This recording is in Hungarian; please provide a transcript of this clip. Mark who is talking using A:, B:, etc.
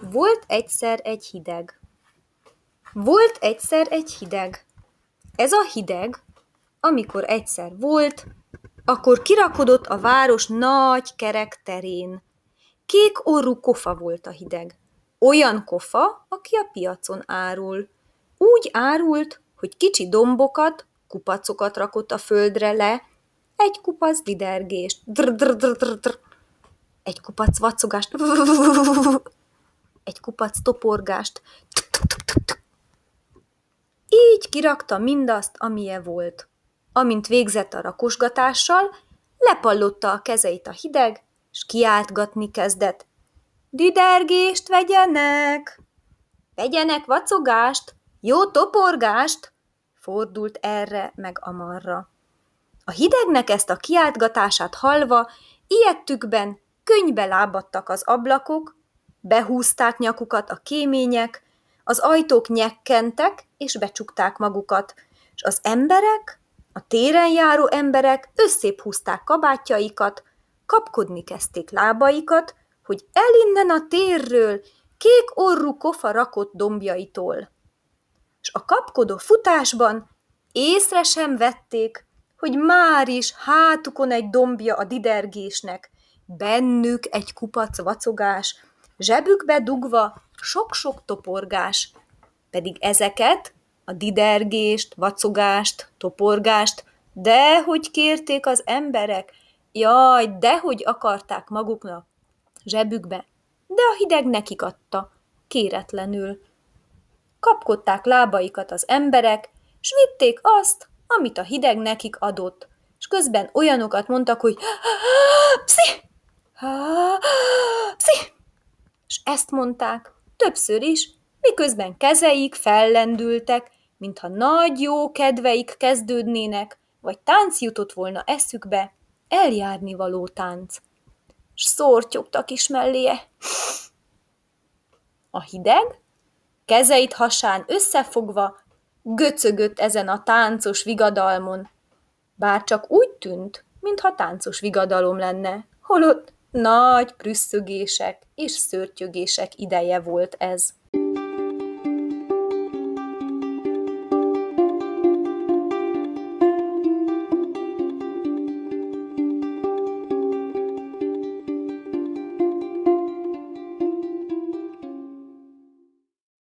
A: Volt egyszer egy hideg. Volt egyszer egy hideg. Ez a hideg, amikor egyszer volt, akkor kirakodott a város nagy kerek terén. Kék orrú kofa volt a hideg. Olyan kofa, aki a piacon árul. Úgy árult, hogy kicsi dombokat, kupacokat rakott a földre le, egy kupac didergést, dr, dr, dr, dr, dr, egy kupac vacogást, egy kupac toporgást. Így kirakta mindazt, amilyen volt. Amint végzett a rakosgatással, lepallotta a kezeit a hideg, s kiáltgatni kezdett. Didergést vegyenek! Vegyenek vacogást! Jó toporgást! Fordult erre meg amarra. A hidegnek ezt a kiáltgatását halva, ilyettükben könybe lábadtak az ablakok, behúzták nyakukat a kémények, az ajtók nyekkentek és becsukták magukat, és az emberek, a téren járó emberek összép húzták kabátjaikat, kapkodni kezdték lábaikat, hogy elinnen a térről kék orrú kofa rakott dombjaitól. És a kapkodó futásban észre sem vették, hogy már is hátukon egy dombja a didergésnek, bennük egy kupac vacogás, zsebükbe dugva sok-sok toporgás, pedig ezeket, a didergést, vacogást, toporgást, dehogy kérték az emberek, jaj, dehogy akarták maguknak. Zsebükbe, de a hideg nekik adta, kéretlenül. Kapkodták lábaikat az emberek, s vitték azt, amit a hideg nekik adott, és közben olyanokat mondtak, hogy pszi, pszi, ezt mondták többször is, miközben kezeik fellendültek, mintha nagy jó kedveik kezdődnének, vagy tánc jutott volna eszükbe, eljárni való tánc. S szórtyogtak is melléje. A hideg, kezeit hasán összefogva, göcögött ezen a táncos vigadalmon, bár csak úgy tűnt, mintha táncos vigadalom lenne, holott nagy prüsszögések és szörtyögések ideje volt ez.